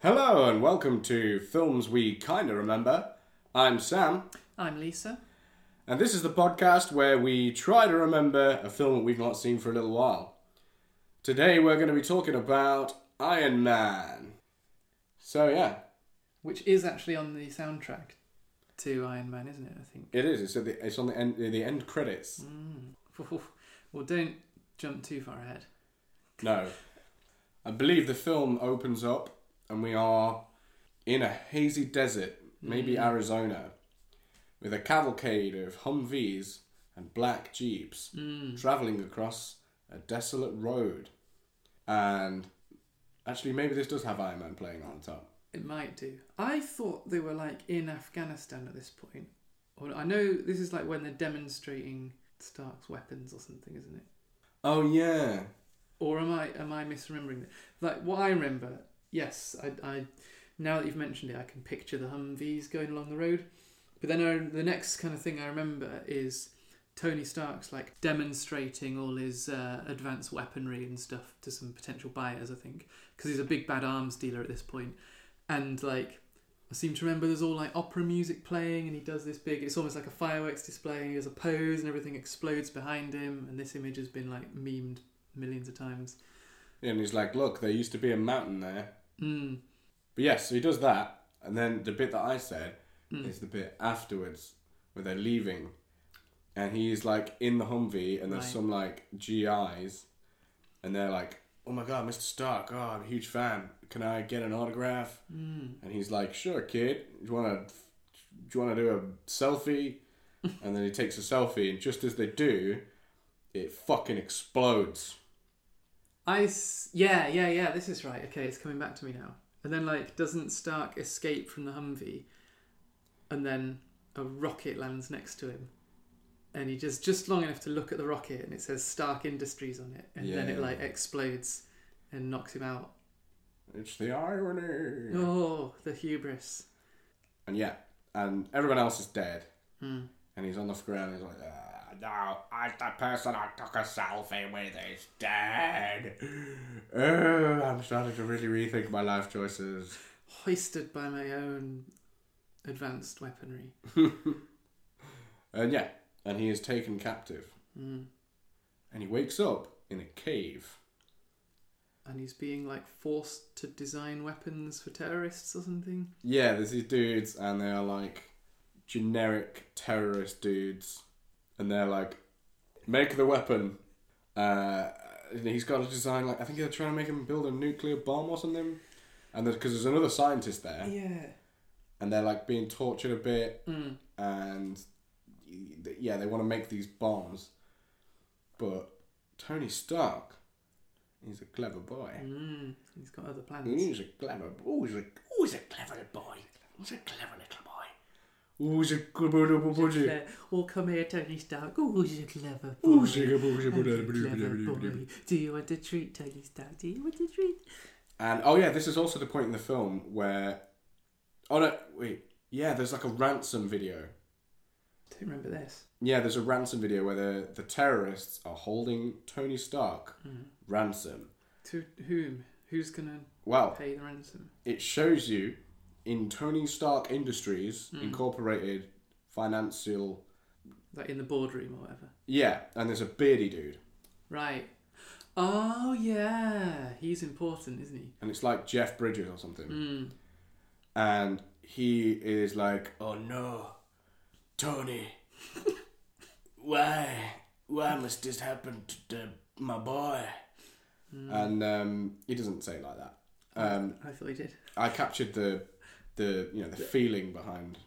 Hello and welcome to Films We Kinda Remember. I'm Sam, I'm Lisa. and this is the podcast where we try to remember a film that we've not seen for a little while. Today we're going to be talking about Iron Man. So, yeah, Which is actually on the soundtrack to Iron Man, isn't it? I think. it is. It's, at the, it's on the end, the end credits. Mm. Well, don't jump too far ahead. No. I believe the film opens up and we are in a hazy desert, maybe mm. Arizona, with a cavalcade of Humvees and black Jeeps mm. traveling across a desolate road. And actually, maybe this does have Iron Man playing on top. It might do. I thought they were like in Afghanistan at this point. Or I know this is like when they're demonstrating Stark's weapons or something, isn't it? Oh, yeah. Or am I am I misremembering it? Like what I remember, yes, I, I now that you've mentioned it, I can picture the Humvees going along the road. But then I, the next kind of thing I remember is Tony Stark's like demonstrating all his uh, advanced weaponry and stuff to some potential buyers. I think because he's a big bad arms dealer at this point. and like. I seem to remember there's all like opera music playing, and he does this big. It's almost like a fireworks display. And he does a pose, and everything explodes behind him. And this image has been like memed millions of times. And he's like, look, there used to be a mountain there. Mm. But yes, so he does that. And then the bit that I said Mm. is the bit afterwards where they're leaving. And he's like in the Humvee, and there's Right. some like GIs, and they're like, "Oh my god, Mr. Stark! Oh, I'm a huge fan. Can I get an autograph?" Mm. And he's like, "Sure, kid. Do you want to? Do you want to do a selfie?" and then he takes a selfie, and just as they do, it fucking explodes. I s- yeah yeah yeah. This is right. Okay, it's coming back to me now. And then like, doesn't Stark escape from the Humvee, and then a rocket lands next to him, and he just just long enough to look at the rocket, and it says Stark Industries on it, and then it Yeah. like explodes and knocks him out. It's the irony. Oh, the hubris. And yeah, and everyone else is dead. Hmm. And he's on the ground. He's like, ah, "No, I, the person I took a selfie with is dead." Oh, I'm starting to really rethink my life choices. Hoisted by my own advanced weaponry. And yeah, and he is taken captive, Mm. and he wakes up in a cave. And he's being like forced to design weapons for terrorists or something. Yeah, there's these dudes, and they are like generic terrorist dudes, and they're like, make the weapon. Uh, he's got to design like I think they're trying to make him build a nuclear bomb or something, and because there's another scientist there, Yeah. and they're like being tortured a bit, Mm. and yeah, they want to make these bombs, but Tony Stark, he's a clever boy. Mm. He's got other plans. He's a clever, oh, he's a, oh, he's a clever boy. He's a clever little boy. Oh, he's a good little boy. Clever. Oh, come here, Tony Stark. Oh, he's a clever boy. A good boy. A clever boy. Do you want a treat, Tony Stark? Do you want a treat? And oh yeah, this is also the point in the film where, oh no, wait, yeah, there's like a ransom video. Don't remember this. Yeah, there's a ransom video where the the terrorists are holding Tony Stark hmm. ransom. To whom? Who's gonna Well, pay the ransom? it shows you in Tony Stark Industries Incorporated financial. Like in the boardroom or whatever. Yeah, and there's a beardy dude, Right. Oh yeah, he's important, isn't he? and it's like Jeff Bridges or something. Mm. and he is like, "Oh no, Tony, why, why must this happen to the, my boy?" And um, he doesn't say it like that. Um, I thought he did. I captured the, the you know the feeling behind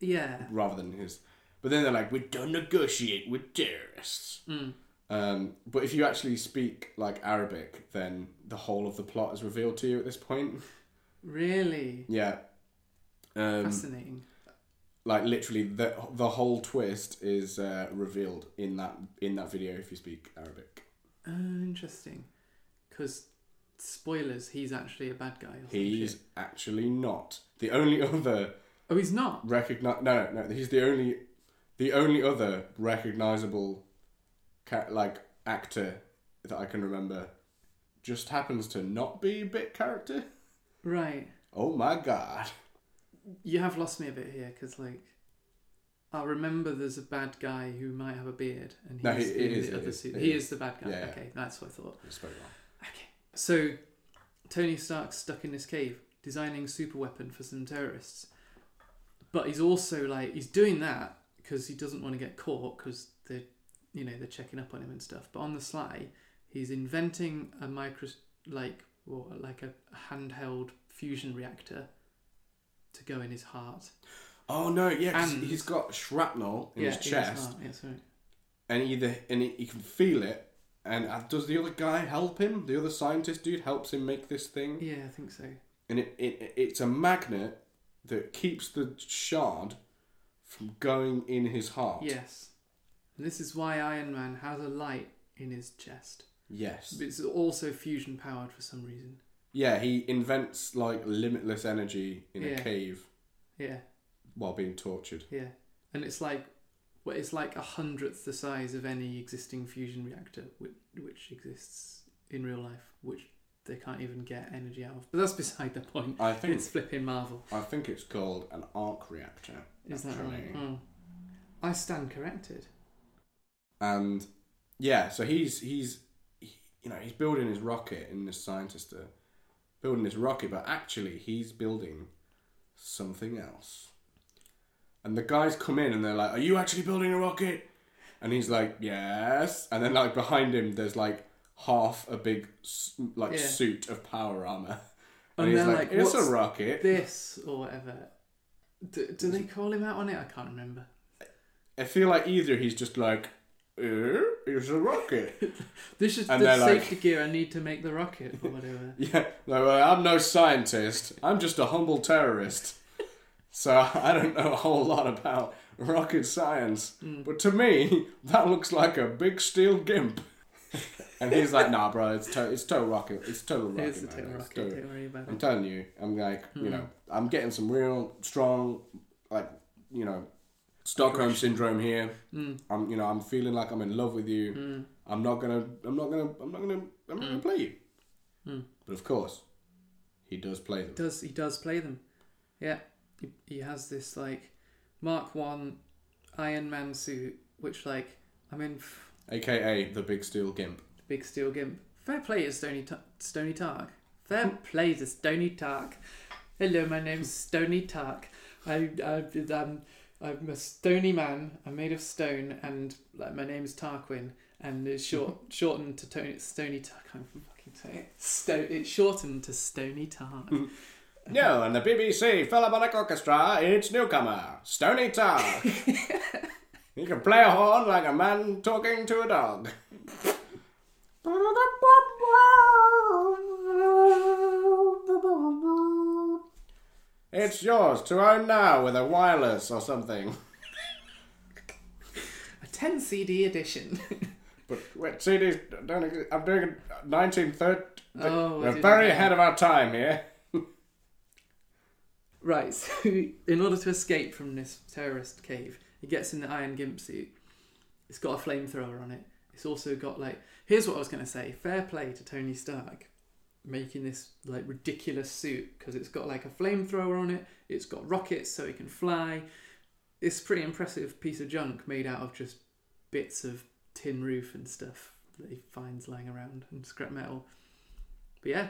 Yeah. rather than his. But then they're like, "We don't negotiate with terrorists." Mm. Um, but if you actually speak like Arabic, then the whole of the plot is revealed to you at this point. Really Yeah. Um, fascinating. like literally the the whole twist is uh, revealed in that in that video if you speak Arabic. Oh, interesting. Because spoilers, he's actually a bad guy. He's shit. actually not the only other Oh, he's not. recognize. No, no, no. He's the only the only other recognizable ca- like actor that I can remember. Just happens to not be a bit character. Right. Oh my god. You have lost me a bit here because, like, I remember there's a bad guy who might have a beard, and he's No, he- in is, the he other is, suit. he is. is the bad guy. Yeah, yeah. Okay, that's what I thought. It's very wrong. Okay. So, Tony Stark's stuck in this cave designing a super weapon for some terrorists. But he's also like he's doing that because he doesn't want to get caught because they're you know they're checking up on him and stuff. But on the sly, he's inventing a micro like or like a handheld fusion reactor to go in his heart. Oh no, yeah, 'cause And- he's got shrapnel in yeah, his in chest, heart. Yeah, sorry. and either and he, he can feel it. And uh, does the other guy help him? The other scientist dude helps him make this thing, Yeah, I think so. and it, it it's a magnet that keeps the shard from going in his heart. Yes. And this is why Iron Man has a light in his chest. Yes. But it's also fusion powered for some reason. Yeah, he invents like limitless energy in a cave Yeah, while being tortured. yeah. And it's like, well, it's like a hundredth the size of any existing fusion reactor, which, which exists in real life, which they can't even get energy out of. But that's beside the point. I think It's flipping Marvel. I think it's called an arc reactor. Is that right? Oh. I stand corrected. And yeah, so he's he's he, you know he's building his rocket in this scientist uh, building this rocket, but actually he's building something else. And the guys come in and they're like, "Are you actually building a rocket?" And he's like, "Yes." And then like behind him, there's like half a big like Yeah. suit of power armor, And he's they're like, "It's a "What's rocket." This or whatever. Do, do they call him out on it? I can't remember. I feel like either he's just like, "Er, "It's a rocket." This is And the they're like- safety gear I need to make the rocket or whatever. Yeah, no, well, I'm no scientist. I'm just a humble terrorist. So I don't know a whole lot about rocket science. Mm. But to me, that looks like a big steel gimp. and he's like, nah, bro, it's, to- it's total rocket. It's total rocket, Here's the man. It's rocket. total- Don't worry about I'm it. telling you, I'm like, you Mm. know, I'm getting some real strong, like, you know, Stockholm syndrome here. Mm, I'm, you know, I'm feeling like I'm in love with you. mm, I'm not gonna, I'm not gonna, I'm not gonna, I'm not gonna Mm. play you. mm. But of course, he does play them. Does he does play them? Yeah, he, he has this like Mark One Iron Man suit, which like I mean, f- AKA the Big Steel Gimp. The big steel gimp. Fair play to Stony Ta- Stony Tark. Fair play to Stony Tark. Hello, my name's Stony Tark. I, I um, I'm a stony man. I'm made of stone, and like my name's Tarquin, and it's short shortened to Tony, Stony Tark. I can't fucking say it. Sto- it's shortened to Stony Tark. No, and the BBC Philharmonic Orchestra, it's newcomer, Stony Tark. he can play a horn like a man talking to a dog. It's yours to own now with a wireless or something. A 10 CD edition. But wait, CDs don't exist. I'm doing it 1930. Oh, We're very ahead of our time here. Right, so in order to escape from this terrorist cave, he gets in the iron gimp suit. It's got a flamethrower on it. It's also got like here's what I was to say. Fair play to Tony Stark making this like ridiculous suit because it's got like a flamethrower on it. It's got rockets so it can fly. It's pretty impressive piece of junk made out of just bits of tin roof and stuff that he finds lying around and scrap metal. But yeah,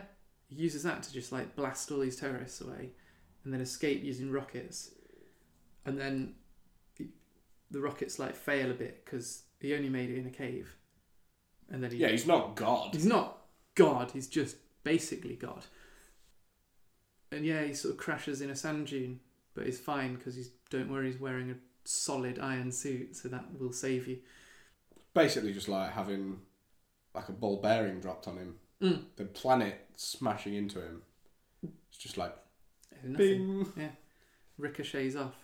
he uses that to just like blast all these terrorists away and then escape using rockets. And then the rockets like fail a bit because he only made it in a cave. And then he, Yeah, he's not God. he's not God, he's just basically God. And yeah, he sort of crashes in a sand dune, but he's fine because he's don't worry, he's wearing a solid iron suit, so that will save you. Basically, just like having like a ball bearing dropped on him. Mm. The planet smashing into him. It's just like Nothing. bing. Ricochets off.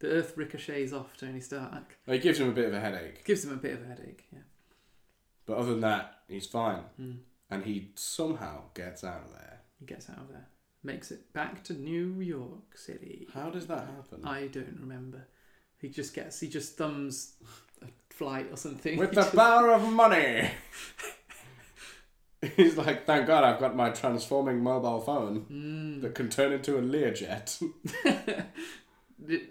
The Earth ricochets off Tony Stark. It gives him a bit of a headache, Gives him a bit of a headache. Yeah. but other than that, he's fine, Mm. and he somehow gets out of there. He gets out of there. Makes it back to New York City. How does that happen? I don't remember. He just gets. He just thumbs a flight or something. With He the just- power of money. He's like, thank God I've got my transforming mobile phone Mm. that can turn into a Learjet. Th-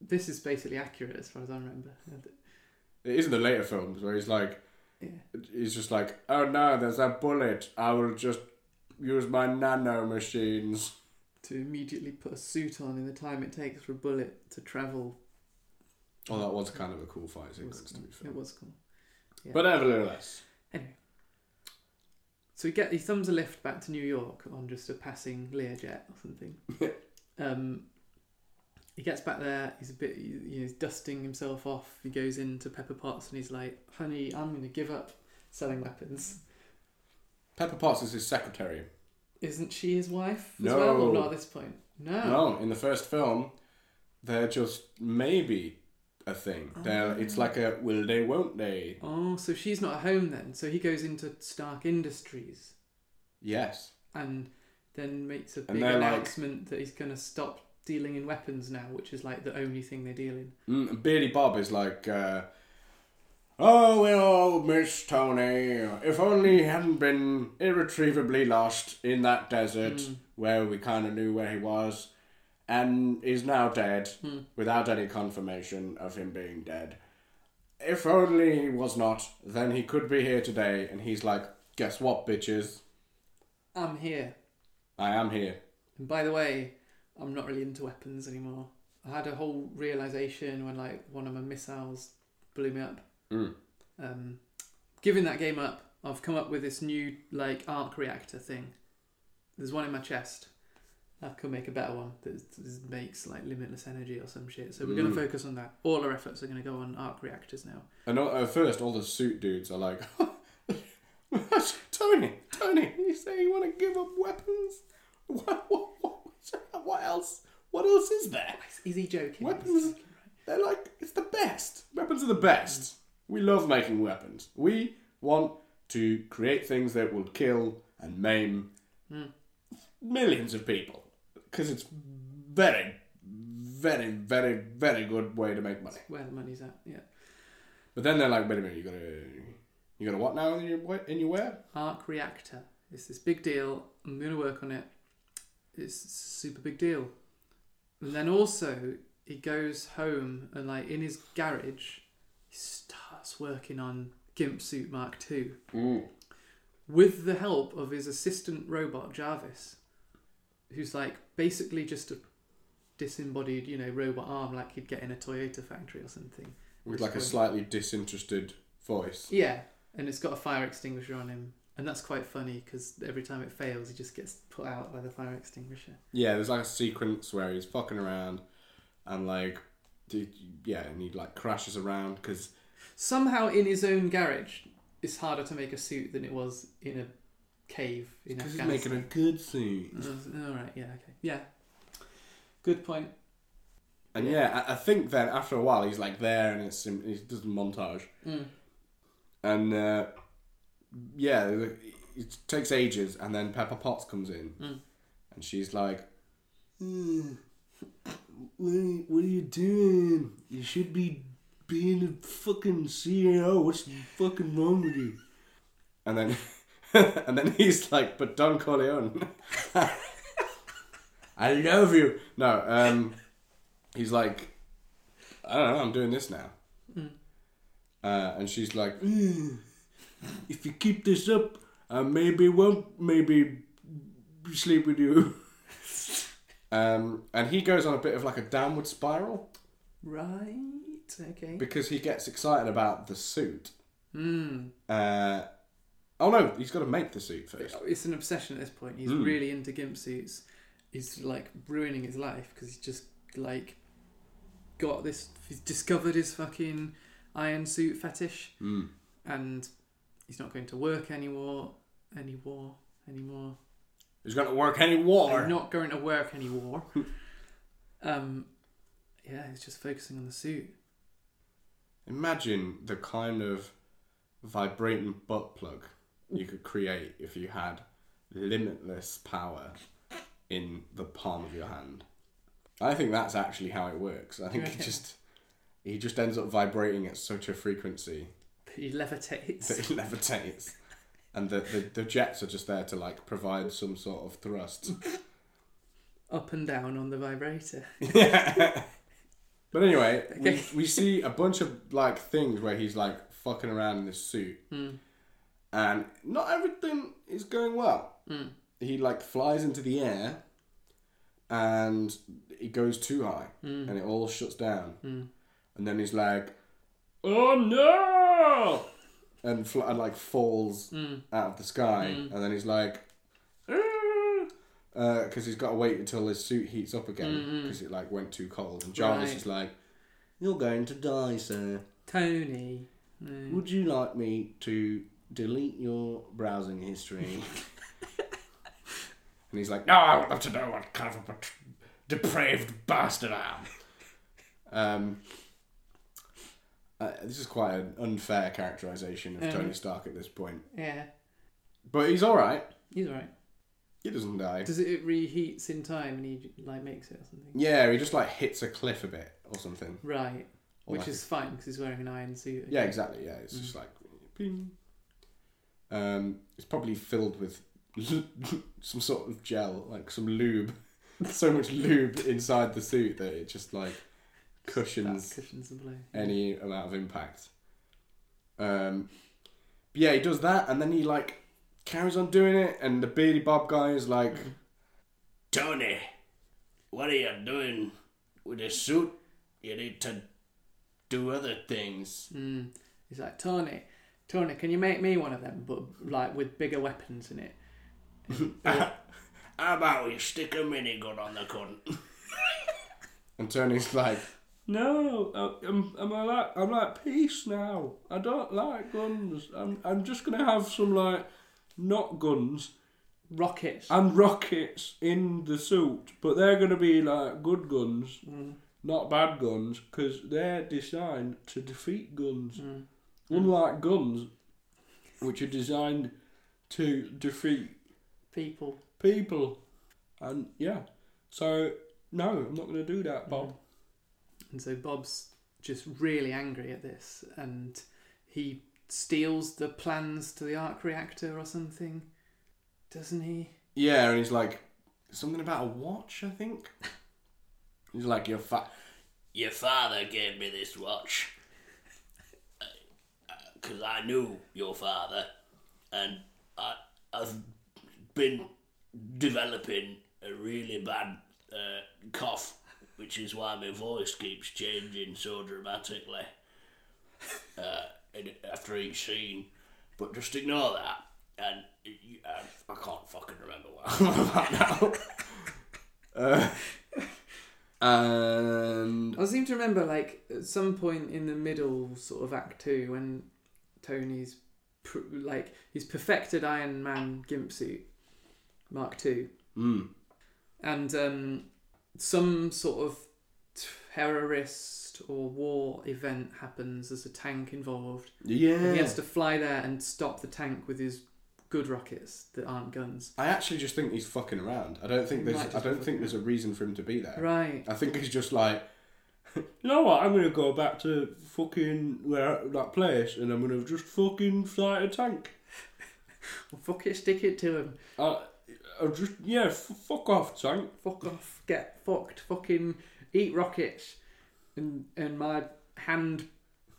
this is basically accurate as far as I remember. it is in the later films where he's like, Yeah. he's just like, oh no, there's a bullet. I will just use my nano machines. To immediately put a suit on in the time it takes for a bullet to travel. Oh, that was kind of a cool fight sequence, to be fair. It was cool. yeah. But nevertheless, So he get he thumbs a lift back to New York on just a passing Learjet or something. um, he gets back there. He's a bit, you know, he's dusting himself off. He goes into Pepper Potts and he's like, "Honey, I'm going to give up selling weapons." Pepper Potts is his secretary. Isn't she his wife as No. well? Or not at this point. No. No, in the first film, they're just maybe a thing. They're it's like a will they, won't they? Oh, so she's not at home then. So he goes into Stark Industries Yes. and then makes a big they're like- announcement that he's going to stop dealing in weapons now, which is like the only thing they deal in. Mm, Beardy Bob is like, uh, oh, we all miss Tony. If only he hadn't been irretrievably lost in that desert Mm. where we kind of knew where he was, and is now dead Mm. without any confirmation of him being dead. If only he was not, then he could be here today. And he's like, guess what, bitches? I'm here. I am here. And by the way, I'm not really into weapons anymore. I had a whole realization when like one of my missiles blew me up. Mm. Um, giving that game up, I've come up with this new like arc reactor thing. There's one in my chest. I could make a better one that that makes like limitless energy or some shit. So we're going Mm. to focus on that. All our efforts are going to go on arc reactors now. And all- at first, all the suit dudes are like, Tony, Tony, you say you want to give up weapons? What, what, what, what else? What else is there? Is he joking? Weapons-. They're like, it's the best. Weapons are the best. We love making weapons. We want to create things that will kill and maim Mm. millions of people. Because it's very, very, very, very good way to make money. Where the money's at, yeah. But then they're like, wait a minute, you gotta, you gotta what now in your in your wear? Arc reactor. It's this big deal. I'm going to work on it. It's a super big deal. And then also, he goes home and, like, in his garage, he starts working on Gimp Suit Mark II mm. with the help of his assistant robot, Jarvis, who's, like, basically just a disembodied, you know, robot arm like you'd get in a Toyota factory or something. With like a slightly disinterested voice. Yeah, and it's got a fire extinguisher on him. And that's quite funny because every time it fails, he just gets put out by the fire extinguisher. Yeah, there's like a sequence where he's fucking around, and like, yeah, and he like crashes around because Somehow, in his own garage, it's harder to make a suit than it was in a cave in he's making a good. Uh, all right, yeah, okay, yeah. Good point. And yeah, I, I think then after a while he's like there, and it's he does a montage, Mm. and uh, yeah, it takes ages, and then Pepper Potts comes in, Mm. and she's like, "Mm, what, are you, "What are you doing? You should be being a fucking CEO. What's fucking wrong with you?" And then, and then he's like, "But Don Corleone, I love you." No, um, he's like, "I don't know. I'm doing this now." Mm. Uh, and she's like, "Mm, "If you keep this up, I maybe won't maybe sleep with you." um, and he goes on a bit of like a downward spiral Right, okay. because he gets excited about the suit. Mm. Uh, oh no, he's got to make the suit first. It's an obsession at this point. He's Mm. really into gimp suits. He's like ruining his life because he's just like got this. He's discovered his fucking iron suit fetish, Mm. and he's not going to work anymore, anymore, anymore. He's going to work any war. I'm not going to work anymore. um, yeah, he's just focusing on the suit. Imagine the kind of vibrating butt plug you could create if you had limitless power in the palm of your hand. I think that's actually how it works. I think he just he just ends up vibrating at such a frequency He levitates. that he levitates. and the, the the jets are just there to like provide some sort of thrust. Up and down on the vibrator. yeah. But anyway, Okay. we, we see a bunch of like things where he's like fucking around in this suit, Mm. And not everything is going well. Mm. He like flies into the air, and it goes too high, Mm. and it all shuts down, Mm. and then he's like, "Oh no!" and, fl- and like falls Mm. out of the sky, Mm. and then he's like, because he's got to wait until his suit heats up again because it like went too cold. And Jarvis Right. is like, "You're going to die, sir. Tony. Mm. Would you like me to delete your browsing history?" and he's like, "No, I would love to know what kind of a depraved bastard I am." Um. Uh, this is quite an unfair characterization of Mhm. Tony Stark at this point, Yeah. but he's all right. He's alright. He doesn't die. Does it, it reheats in time and he like makes it or something? Yeah, he just like hits a cliff a bit or something. Right. Or Which like is fine because he's wearing an iron suit. Yeah, exactly. Yeah, it's just like, ping. Um, it's probably filled with some sort of gel, like some lube. so much lube inside the suit that it just like cushions cushions any amount of impact. Um, but yeah, he does that, and then he like carries on doing it, and the beardy bob guy is like, Tony, what are you doing with this suit? You need to do other things. Mm. He's like, Tony, Tony, can you make me one of them, but like with bigger weapons in it? How about we stick a minigun on the cunt? and Tony's like, No, I- I'm, I'm like I'm like peace now. I don't like guns. I'm I'm just gonna have some like not guns Rockets. and rockets in the suit, but they're gonna be like good guns, Mm. not bad guns, because they're designed to defeat guns. Mm. Unlike guns, which are designed to defeat People. people, and yeah, so no, I'm not gonna do that, Bob. And so Bob's just really angry at this and he steals the plans to the arc reactor or something. Doesn't he? yeah, and he's like, something about a watch, I think. He's like, you're fat. Your father gave me this watch. Because I knew your father. And I, I've been developing a really bad uh, cough, which is why my voice keeps changing so dramatically uh, in, after each scene. But just ignore that. And you, I, I can't fucking remember what I'm on about now. Uh, and I seem to remember, like, at some point in the middle, sort of Act Two, when Tony's pr- like he's perfected Iron Man gimp suit, Mark Two, mm, and um, some sort of terrorist or war event happens. There's a tank involved. yeah, And he has to fly there and stop the tank with his good rockets that aren't guns. I actually just think he's fucking around. I don't think He there's. might I just be don't think fucking there's a reason for him to be there. Right. I think he's just like, You know what? I'm gonna go back to fucking where that place, and I'm gonna just fucking fly a tank. Well, fuck it, stick it to him. I, I just yeah, f- fuck off, tank. Fuck off. Get fucked. Fucking eat rockets. And and my hand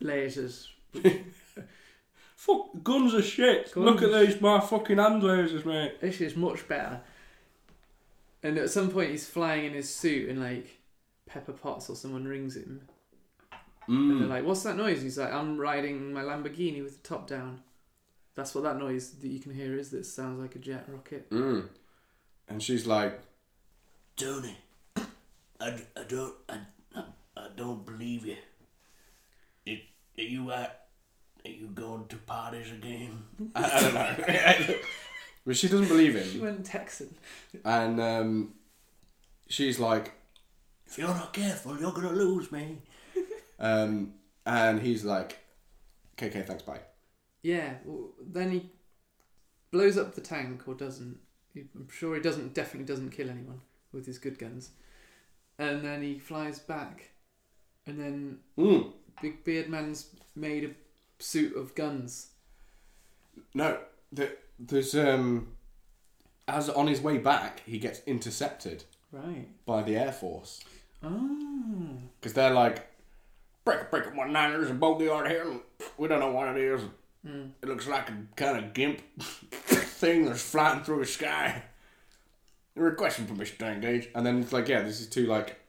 lasers. Fuck guns are shit. Guns. Look at these my fucking hand lasers, mate. This is much better. And at some point he's flying in his suit and like Pepper Potts or someone rings him. And they're mm, like, What's that noise? He's like, I'm riding my Lamborghini with the top down. That's what that noise that you can hear is that sounds like a jet rocket. mm. and she's like, Tony, I, I don't I, I, I don't believe you. It, are you at? Are you going to parties again? I, I don't know, but she doesn't believe him. She went Texan. and um, she's like, If you're not careful, you're gonna lose me. um, and he's like, okay, okay, thanks, bye. Yeah, well, then he blows up the tank or doesn't. I'm sure he doesn't. Definitely doesn't kill anyone with his good guns. And then he flies back, and then Mm. Big Beard Man's made a suit of guns. No, the, there's um, as on his way back, he gets intercepted Right. by the Air Force Oh. because they're like, break break one nine. There's a bogey out here. We don't know what it is. It looks like a kind of gimp thing that's flying through the sky. Requesting permission to engage, and then it's like, yeah, this is two like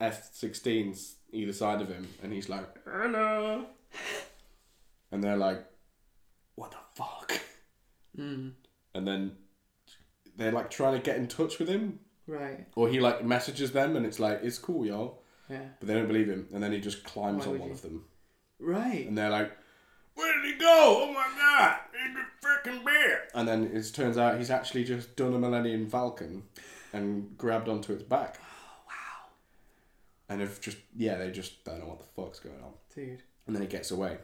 F-16s either side of him, and he's like, hello, and they're like, what the fuck? Mm. And then they're like trying to get in touch with him, Right. or he like messages them, and it's like, it's cool, y'all, Yeah. but they don't believe him, and then he just climbs Why on would one you? of them, Right. and they're like, where did he go? Oh my god, he's a freaking bear! And then it turns out he's actually just done a Millennium Falcon and grabbed onto its back. Oh, wow. And have just yeah, they just don't know what the fuck's going on. Dude. And then he gets away.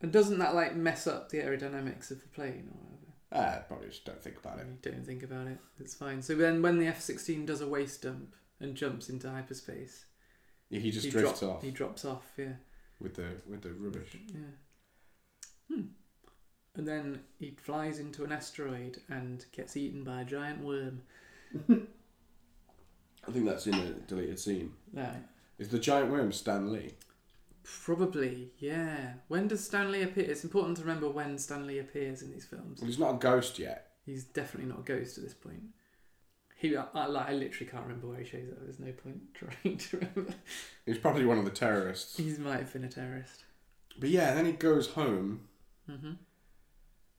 And doesn't that like mess up the aerodynamics of the plane or whatever? Ah, probably just don't think about it. Don't think about it. It's fine. So then, when the F sixteen does a waste dump and jumps into hyperspace, Yeah, he just he drifts drop- off He drops off. Yeah. with the with the rubbish. Yeah. Hmm. And then he flies into an asteroid and gets eaten by a giant worm. I think that's in a deleted scene. Right. Is the giant worm Stan Lee? Probably, yeah. When does Stan Lee appear? It's important to remember when Stan Lee appears in these films. Well, he's not a ghost yet. He's definitely not a ghost at this point. He, I, I, like, I literally can't remember where he shows up. There's no point trying to remember. He's probably one of the terrorists. He might have been a terrorist. But yeah, then he goes home hmm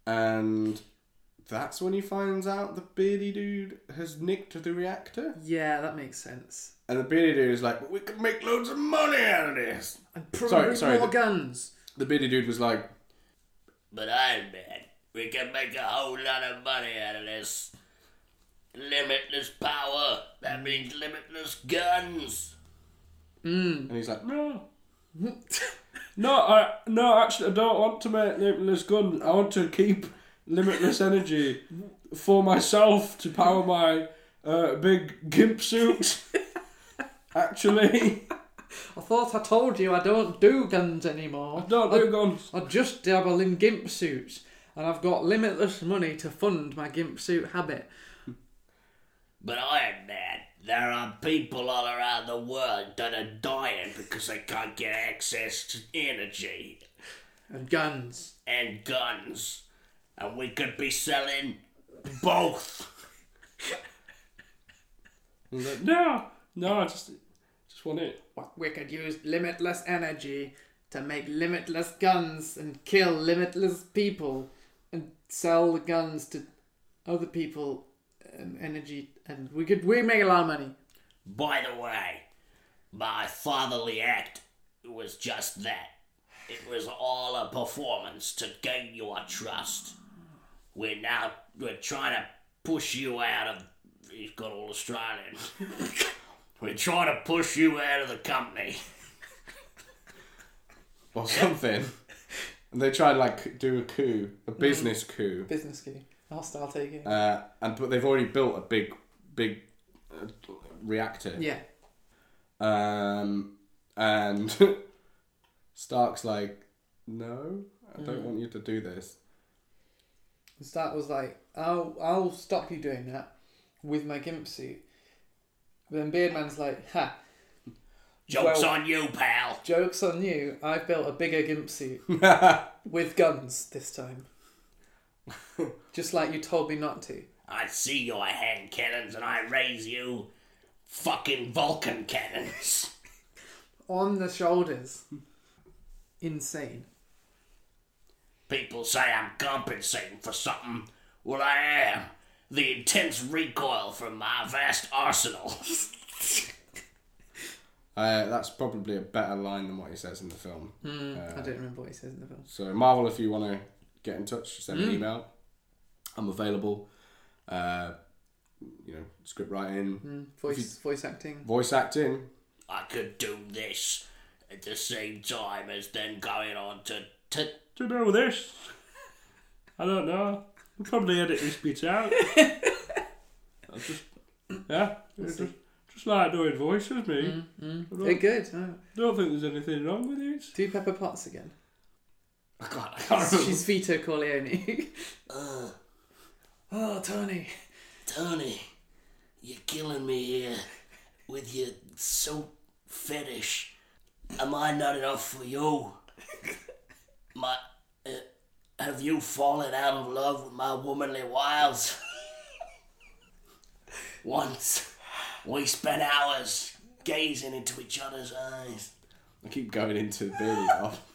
and that's when he finds out the beardy dude has nicked the reactor. Yeah, that makes sense. And the beardy dude is like, but we can make loads of money out of this. And probably Sorry, sorry, more the- guns. The beardy dude was like, But Iron Man, we can make a whole lot of money out of this. Limitless power. That means limitless guns. Mm. and he's like, No. No, I no. Actually, I don't want to make limitless gun. I want to keep limitless energy for myself to power my uh, big gimp suit. Actually, I thought I told you I don't do guns anymore. I don't do guns. I just dabble in gimp suits, and I've got limitless money to fund my gimp suit habit. But Iron Man, there are people all around the world that are dying because they can't get access to energy And guns. and guns. And we could be selling both. No, no. I just just want it. We could use limitless energy to make limitless guns and kill limitless people and sell the guns to other people and energy and we could we make a lot of money. By the way, my fatherly act was just that. It was all a performance to gain your trust. We're now we're trying to push you out of he's got all Australian. we're trying to push you out of the company. or something. and they try to like do a coup, a business coup. Business key. Hostile taking. Uh, and but they've already built a big, big uh, reactor. yeah. Um, and Stark's like, no, I don't want you to do this. Stark was like, I'll I'll stop you doing that with my gimp suit. Then Beardman's like, ha, Joke's Well- on you, pal. joke's on you, I've built a bigger gimp suit with guns this time. Just like you told me not to. I see your hand cannons and I raise you fucking Vulcan cannons. On the shoulders. Insane. People say I'm compensating for something. Well, I am. The intense recoil from my vast arsenal. Uh, that's probably a better line than what he says in the film. Hmm, Uh, I don't remember what he says in the film. So Marvel, if you want to get in touch, send me Hmm. an email. I'm available. Uh, you know, script writing, Mm, voice voice acting. voice acting. I could do this at the same time as then going on to. to to Do this? I don't know. We'll probably edit this bit out. I just, yeah, it's just, just like doing voices, me. Mm, mm. I They're don't, good. Oh. don't think there's anything wrong with it. Do Pepper Potts again. I can't, I can't remember. She's Vito Corleone. Uh, oh, Tony. Tony, you're killing me here with your soap fetish. Am I not enough for you? My, have you fallen out of love with my womanly wiles? Once, we spent hours gazing into each other's eyes. I keep going into the beardy bob.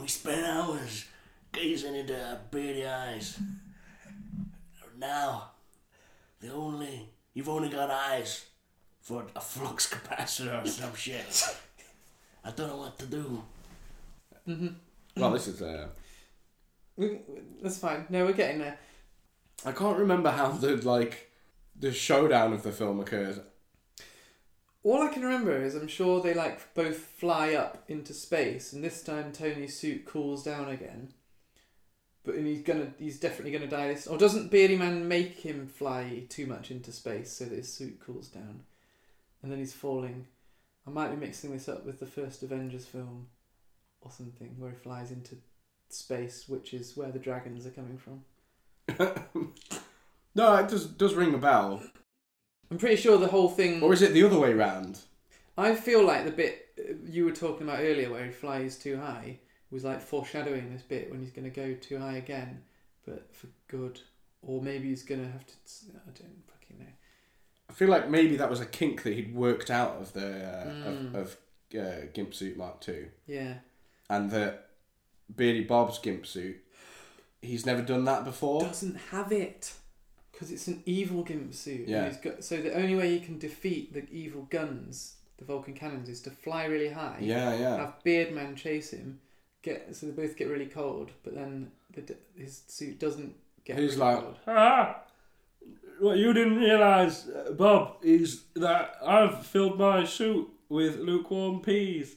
We spent hours gazing into our beady eyes. Now, the only you've only got eyes for a flux capacitor or some shit. I don't know what to do. Well, this is uh, We- That's fine. No, we're getting there. I can't remember how the like the showdown of the film occurs. All I can remember is I'm sure they like both fly up into space, and this time Tony's suit cools down again. But and he's gonna, he's definitely gonna die this. Or doesn't Beardy Man make him fly too much into space so that his suit cools down, and then he's falling? I might be mixing this up with the first Avengers film, or something where he flies into space, which is where the dragons are coming from. no, it does does ring a bell. I'm pretty sure the whole thing. Or is it the other way round? I feel like the bit uh, you were talking about earlier, where he flies too high, was like foreshadowing this bit when he's going to go too high again, but for good. Or maybe he's going to have to. I don't fucking know. I feel like maybe that was a kink that he'd worked out of the uh, Mm. of, of uh, Gimp Suit Mark Two, Yeah. and that Beardy Bob's Gimp Suit. He's never done that before. Doesn't have it. Because it's an evil gimp suit. and Yeah. he's got, so the only way you can defeat the evil guns, the Vulcan cannons, is to fly really high. Yeah, yeah. Have Beardman chase him. Get so they both get really cold, but then the, his suit doesn't get. He's really like- cold. Ah, what you didn't realise, uh, Bob, is that I've filled my suit with lukewarm peas,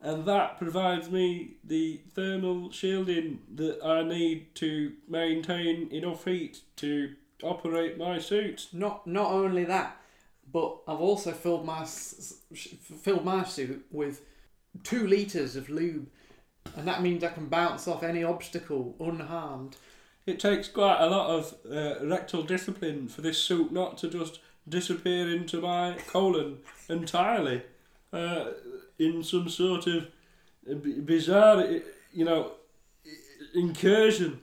and that provides me the thermal shielding that I need to maintain enough heat to operate my suit. Not not only that, but I've also filled my filled my suit with two liters of lube, and that means I can bounce off any obstacle unharmed. It takes quite a lot of uh, rectal discipline for this suit not to just disappear into my colon entirely uh, in some sort of bizarre, you know, incursion.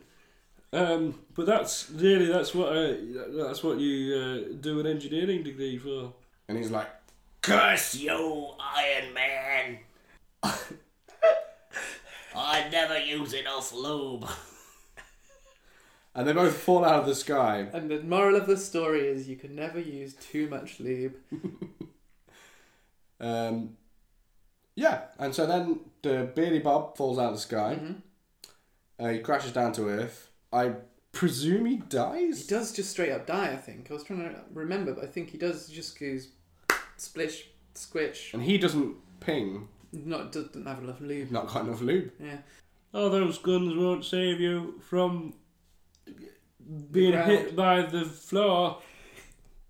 Um, but that's really that's what uh, that's what you uh, do an engineering degree for. And he's like, Curse you, Iron Man! I never use enough lube. and they both fall out of the sky. And the moral of the story is you can never use too much lube. Um, yeah, and so then the Beardy Bob falls out of the sky. Mhm. Uh, he crashes down to Earth. I presume he dies. He does just straight up die. I think I was trying to remember, but I think he does just goes splish, squish. And he doesn't ping. Not doesn't have enough lube. Not got enough lube. Yeah. All those guns won't save you from being ground. hit by the floor.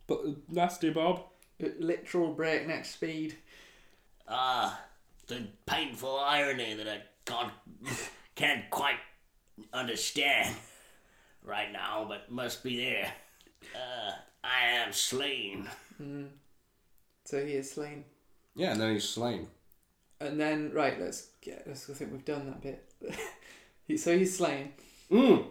But nasty Bob. At literal breakneck speed. Ah, the painful irony that I can't, can't quite understand right now, but must be there. Uh, I am slain. Mm. So he is slain. Yeah, and then he's slain. And then right, let's get. Let's, I think we've done that bit. He- so he's slain. Mm.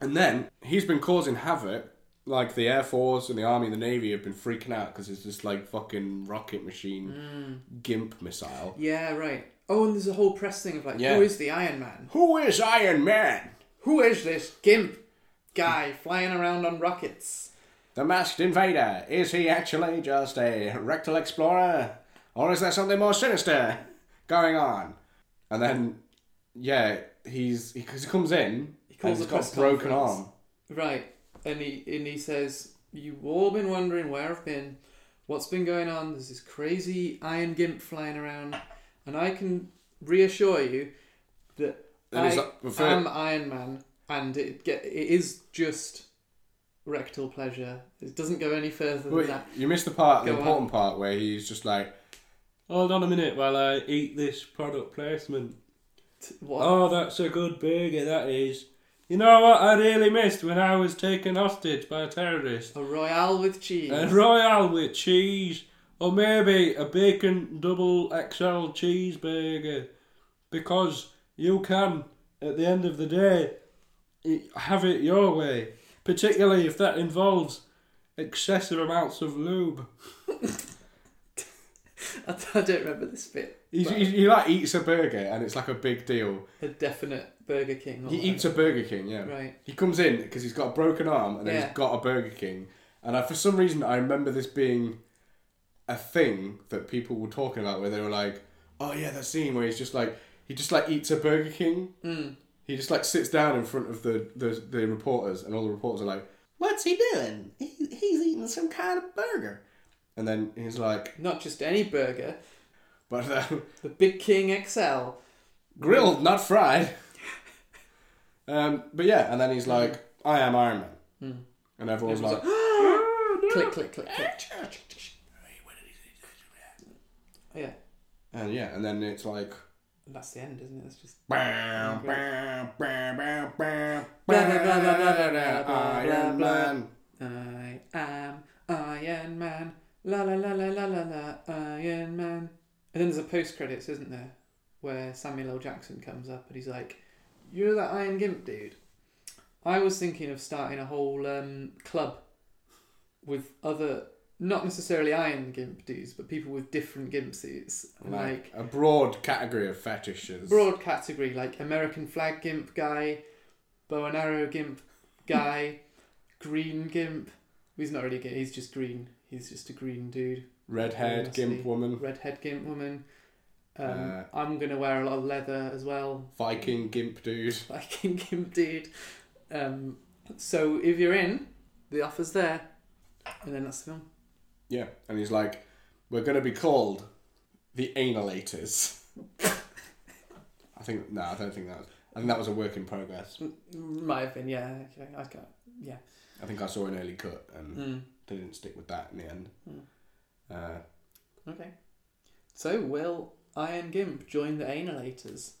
And then he's been causing havoc. Like the Air Force and the Army and the Navy have been freaking out because it's this like fucking rocket machine mm. gimp missile. Yeah, right. Oh, and there's a whole press thing of like, Yeah. who is the Iron Man? Who is Iron Man? Who is this gimp guy flying around on rockets? The masked invader. Is he actually just a rectal explorer? Or is there something more sinister going on? And then, yeah, he's he, 'cause he comes in He calls and he's a got a broken conference. arm. Right, and he and he says, "You've all been wondering where I've been, what's been going on. There's this crazy iron gimp flying around, and I can reassure you that Then he's I like, am Iron Man, and it get it is just rectal pleasure. It doesn't go any further than Wait, that. you missed the part, the Go on. important part where he's just like, Hold on a minute while I eat this product placement. What? Oh, that's a good burger, that is. You know what I really missed when I was taken hostage by a terrorist? A royale with cheese. A royale with cheese, or maybe a bacon double XL cheeseburger, because you can, at the end of the day, have it your way, particularly if that involves excessive amounts of lube. I, don't remember this bit. He, he, he like eats a burger and it's like a big deal. a definite Burger King. or He eats a. Burger King, yeah. Right. He comes in because he's got a broken arm and then Yeah. he's got a Burger King. And I, for some reason, I remember this being a thing that people were talking about where they were like, oh yeah, that scene where he's just like, he just like eats a Burger King. Mm. He just like sits down in front of the, the, the reporters and all the reporters are like, what's he doing? He, he's eating some kind of burger. And then he's like, Not just any burger, but uh, the Big King XL. grilled, not fried. Um, but yeah, and then he's like, I am Iron Man. Mm. And everyone's like, Click, click, click, click. Yeah. and yeah, and then it's like, And that's the end, isn't it? It's just. Iron. Man. I am Iron Man. La la la la la la la. Iron Man. And then there's a post credits, isn't there, where Samuel L. Jackson comes up and he's like, "You're that Iron Gimp dude." I was thinking of starting a whole um, club with other, not necessarily Iron Gimp dudes, but people with different Gimp suits, like Like a broad category of fetishes. broad category like American flag gimp guy, bow and arrow gimp guy, green gimp. He's not really gay. He's just green. He's just a green dude. Redhead, gimp woman, Redhead gimp woman. Um, Uh, I'm gonna wear a lot of leather as well. Viking gimp dude. Viking gimp dude. Um, so if you're in, the offer's there, and then that's the film. Yeah, and he's like, we're going to be called the Analators. I think, no, I don't think that was, I think that was a work in progress. Might have been, yeah. Okay, I can't. Yeah. I think I saw an early cut and Mm. they didn't stick with that in the end. Mm. Uh, Okay. So will Iron Gimp join the Analators?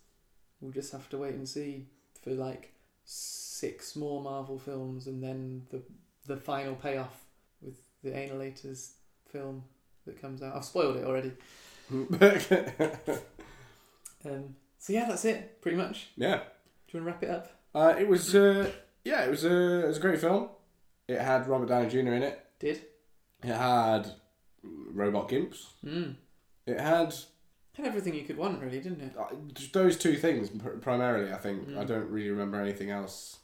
We'll just have to wait and see for like six more Marvel films and then the the final payoff with the Analators film that comes out. I've spoiled it already. Um, so yeah, that's it, pretty much. yeah. Do you want to wrap it up? Uh, it was, uh, yeah, it was, a, it was a great film. It had Robert Downey Jr. in it. Did? It had robot gimps. Mm. It had Had everything you could want, really, didn't it? uh, those two things pr- primarily. I think Mm. I don't really remember anything else.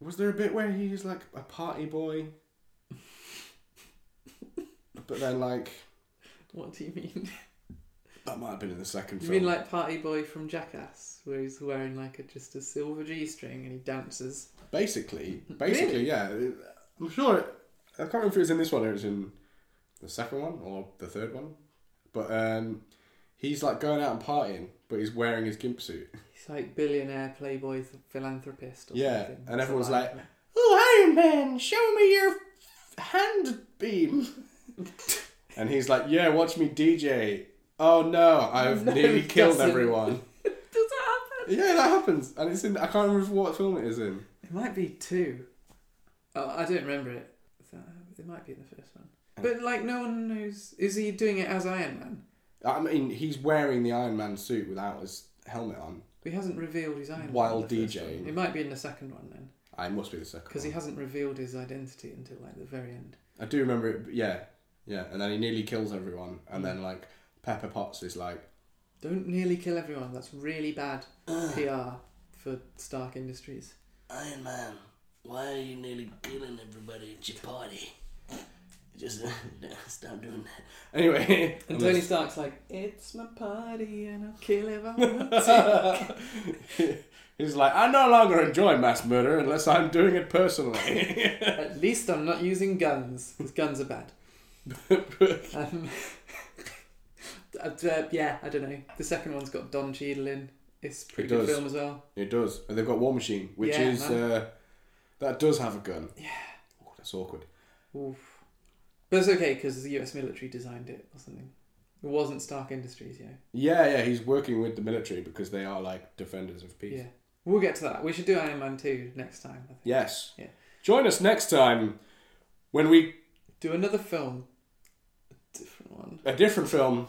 Was there a bit where he's like a party boy? but then, like, What do you mean? that might have been in the second You film. mean like Party Boy from Jackass, where he's wearing like a, just a silver G string and he dances? basically, basically, yeah. I'm sure. It, I can't remember if it was in this one or it was in the second one or the third one. But um, he's like going out and partying, but he's wearing his gimp suit. He's like billionaire playboy th- philanthropist. Or Yeah, something. and everyone's Survivor. like, "Oh, Iron Man, show me your f- hand beam." and he's like, "Yeah, watch me DJ." Oh no, I've No, nearly killed doesn't. everyone. does that happen? Yeah, that happens, and it's in. I can't remember what film it is in. It might be two. Oh, I don't remember it. It might be in the first one. But like, no one knows. Is he doing it as Iron Man? I mean, he's wearing the Iron Man suit without his helmet on. He hasn't revealed his Iron Man. While in DJing. It might be in the second one then, ah, I must be the second. because he hasn't revealed his identity until like the very end. I do remember it. Yeah, yeah, and then he nearly kills everyone, and then like Pepper Potts is like, Don't nearly kill everyone. That's really bad PR for Stark Industries. Iron Man, why are you nearly killing everybody at your party? Just stop doing that. anyway. And Tony Stark's like, "It's my party, and I'll kill if I want to." He's like, I no longer enjoy mass murder unless I'm doing it personally. At least I'm not using guns, because guns are bad. Um, uh, yeah, I don't know. The second one's got Don Cheadle in. It's a pretty It good does. film as well. it does, and they've got War Machine, which Yeah, is uh, that does have a gun. Yeah. Oh, that's awkward. Oof. But it's okay because the U.S. military designed it or something. It wasn't Stark Industries, yeah. Yeah, yeah, he's working with the military because they are like defenders of peace. Yeah. We'll get to that. We should do Iron Man 2 next time, I think. Yes. Yeah. Join us next time when we Do another film. A different one. a different film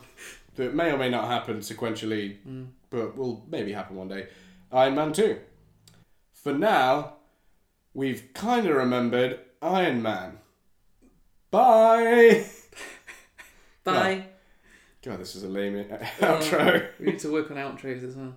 that may or may not happen sequentially, Mm. but will maybe happen one day. Iron Man 2. For now, we've kind of remembered Iron Man. Bye! Bye. God, this is a lame outro. we need to work on outros as well.